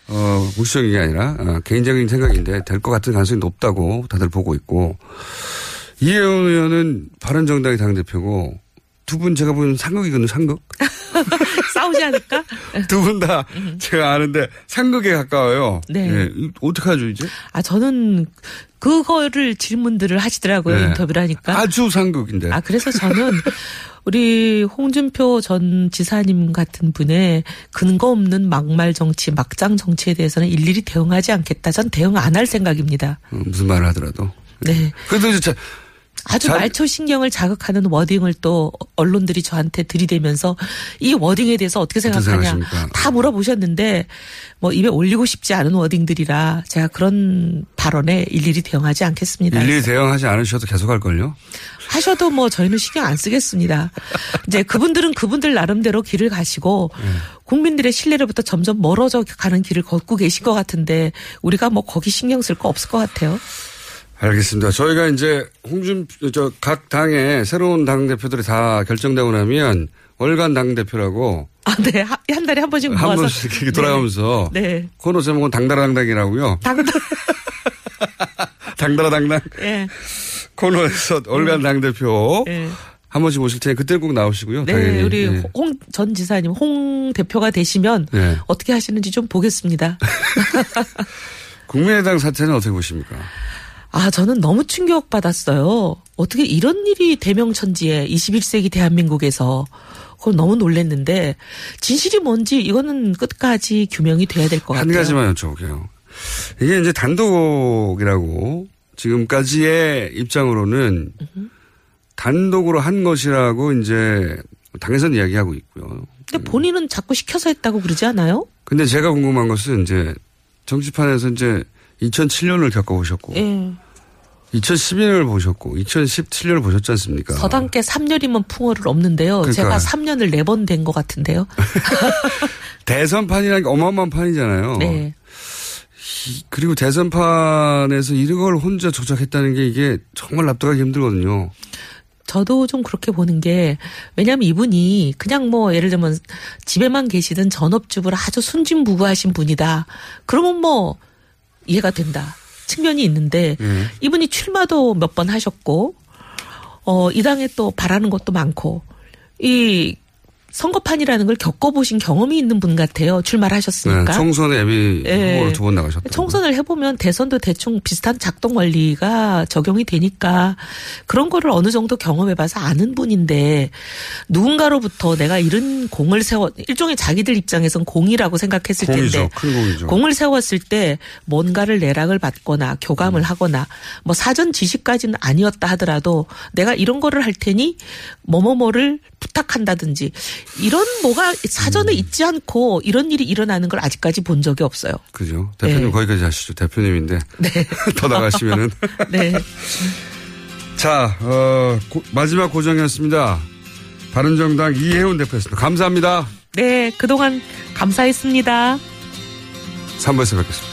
어 무시적인 게 아니라 어, 개인적인 생각인데 될 것 같은 가능성이 높다고 다들 보고 있고 이혜원 의원은 바른정당의 당 대표고 두 분 제가 보는 상극이거든요. 상극. 싸우지 않을까? 두 분 다 제가 아는데 상극에 가까워요. 네. 예, 어떡하죠 이제? 아, 저는 그거를 질문들을 하시더라고요. 네. 인터뷰를 하니까. 아주 상극인데. 아, 그래서 저는 우리 홍준표 전 지사님 같은 분의 근거 없는 막말 정치, 막장 정치에 대해서는 일일이 대응하지 않겠다. 전 대응 안 할 생각입니다. 어, 무슨 말을 하더라도. 네. 그래도 이제 자- 아주 잘- 말초 신경을 자극하는 워딩을 또 언론들이 저한테 들이대면서 이 워딩에 대해서 어떻게 생각하냐? 다 물어보셨는데 뭐 입에 올리고 싶지 않은 워딩들이라 제가 그런 발언에 일일이 대응하지 않겠습니다. 일일이 대응하지 않으셔도 계속 할 걸요? 하셔도 뭐 저희는 신경 안 쓰겠습니다. 이제 그분들은 그분들 나름대로 길을 가시고 네. 국민들의 신뢰로부터 점점 멀어져 가는 길을 걷고 계신 것 같은데 우리가 뭐 거기 신경 쓸 거 없을 것 같아요. 알겠습니다. 저희가 이제 홍준, 저, 각 당의 새로운 당 대표들이 다 결정되고 나면 월간 당 대표라고 아, 네. 하- 한 달에 한 번씩 한 모아서. 번씩 이렇게 돌아가면서 네. 네. 코너 제목은 당다라당당이라고요. 당당. 당다라당당 예. 코너에서 월간 당 대표 예. 한 번씩 오실 테니 그때 꼭 나오시고요. 네, 당연히. 우리 예. 홍전 지사님, 홍 대표가 되시면 네. 어떻게 하시는지 좀 보겠습니다. 국민의당 사태는 어떻게 보십니까? 아, 저는 너무 충격받았어요. 어떻게 이런 일이 대명천지에 21세기 대한민국에서 그걸 너무 놀랬는데 진실이 뭔지 이거는 끝까지 규명이 돼야 될것한 같아요. 가지만 여쭤볼게요. 이게 이제 단독이라고 지금까지의 입장으로는 단독으로 한 것이라고 이제 당에서는 이야기하고 있고요. 근데 본인은 자꾸 시켜서 했다고 그러지 않아요? 근데 제가 궁금한 것은 이제 정치판에서 이제 2007년을 겪어보셨고 예. 2012년을 보셨고 2017년을 보셨지 않습니까? 서당께 3년이면 풍어를 없는데요. 그러니까. 제가 3년을 4번 된 것 같은데요. 대선판이라는 게 어마어마한 판이잖아요. 네. 이- 그리고 대선판에서 이걸 혼자 조작했다는 게 이게 정말 납득하기 힘들거든요. 저도 좀 그렇게 보는 게 왜냐하면 이분이 그냥 뭐 예를 들면 집에만 계시던 전업주부를 아주 순진무구하신 분이다. 그러면 뭐 이해가 된다. 측면이 있는데 예. 이분이 출마도 몇 번 하셨고 어, 이 당에 또 바라는 것도 많고 이 선거판이라는 걸 겪어보신 경험이 있는 분 같아요. 출마를 하셨으니까. 네, 총선에 예비 예. 후보로 두 번 나가셨다. 총선을 해보면 대선도 대충 비슷한 작동 원리가 적용이 되니까 그런 거를 어느 정도 경험해봐서 아는 분인데 누군가로부터 내가 이런 공을 세워 일종의 자기들 입장에선 공이라고 생각했을 공이죠. 텐데 큰 공이죠. 공을 세웠을 때 뭔가를 내락을 받거나 음. 교감을 하거나 뭐 사전 지시까지는 아니었다 하더라도 내가 이런 거를 할 테니 뭐뭐뭐를 부탁한다든지 이런 뭐가 음. 사전에 있지 않고 이런 일이 일어나는 걸 아직까지 본 적이 없어요. 그죠. 대표님 네. 거기까지 하시죠. 대표님인데. 더 나가시면은. 네. 자, 어, 고- 마지막 고정이었습니다. 바른정당 이혜훈 대표였습니다. 감사합니다. 네, 그동안 감사했습니다. 3부에서 뵙겠습니다.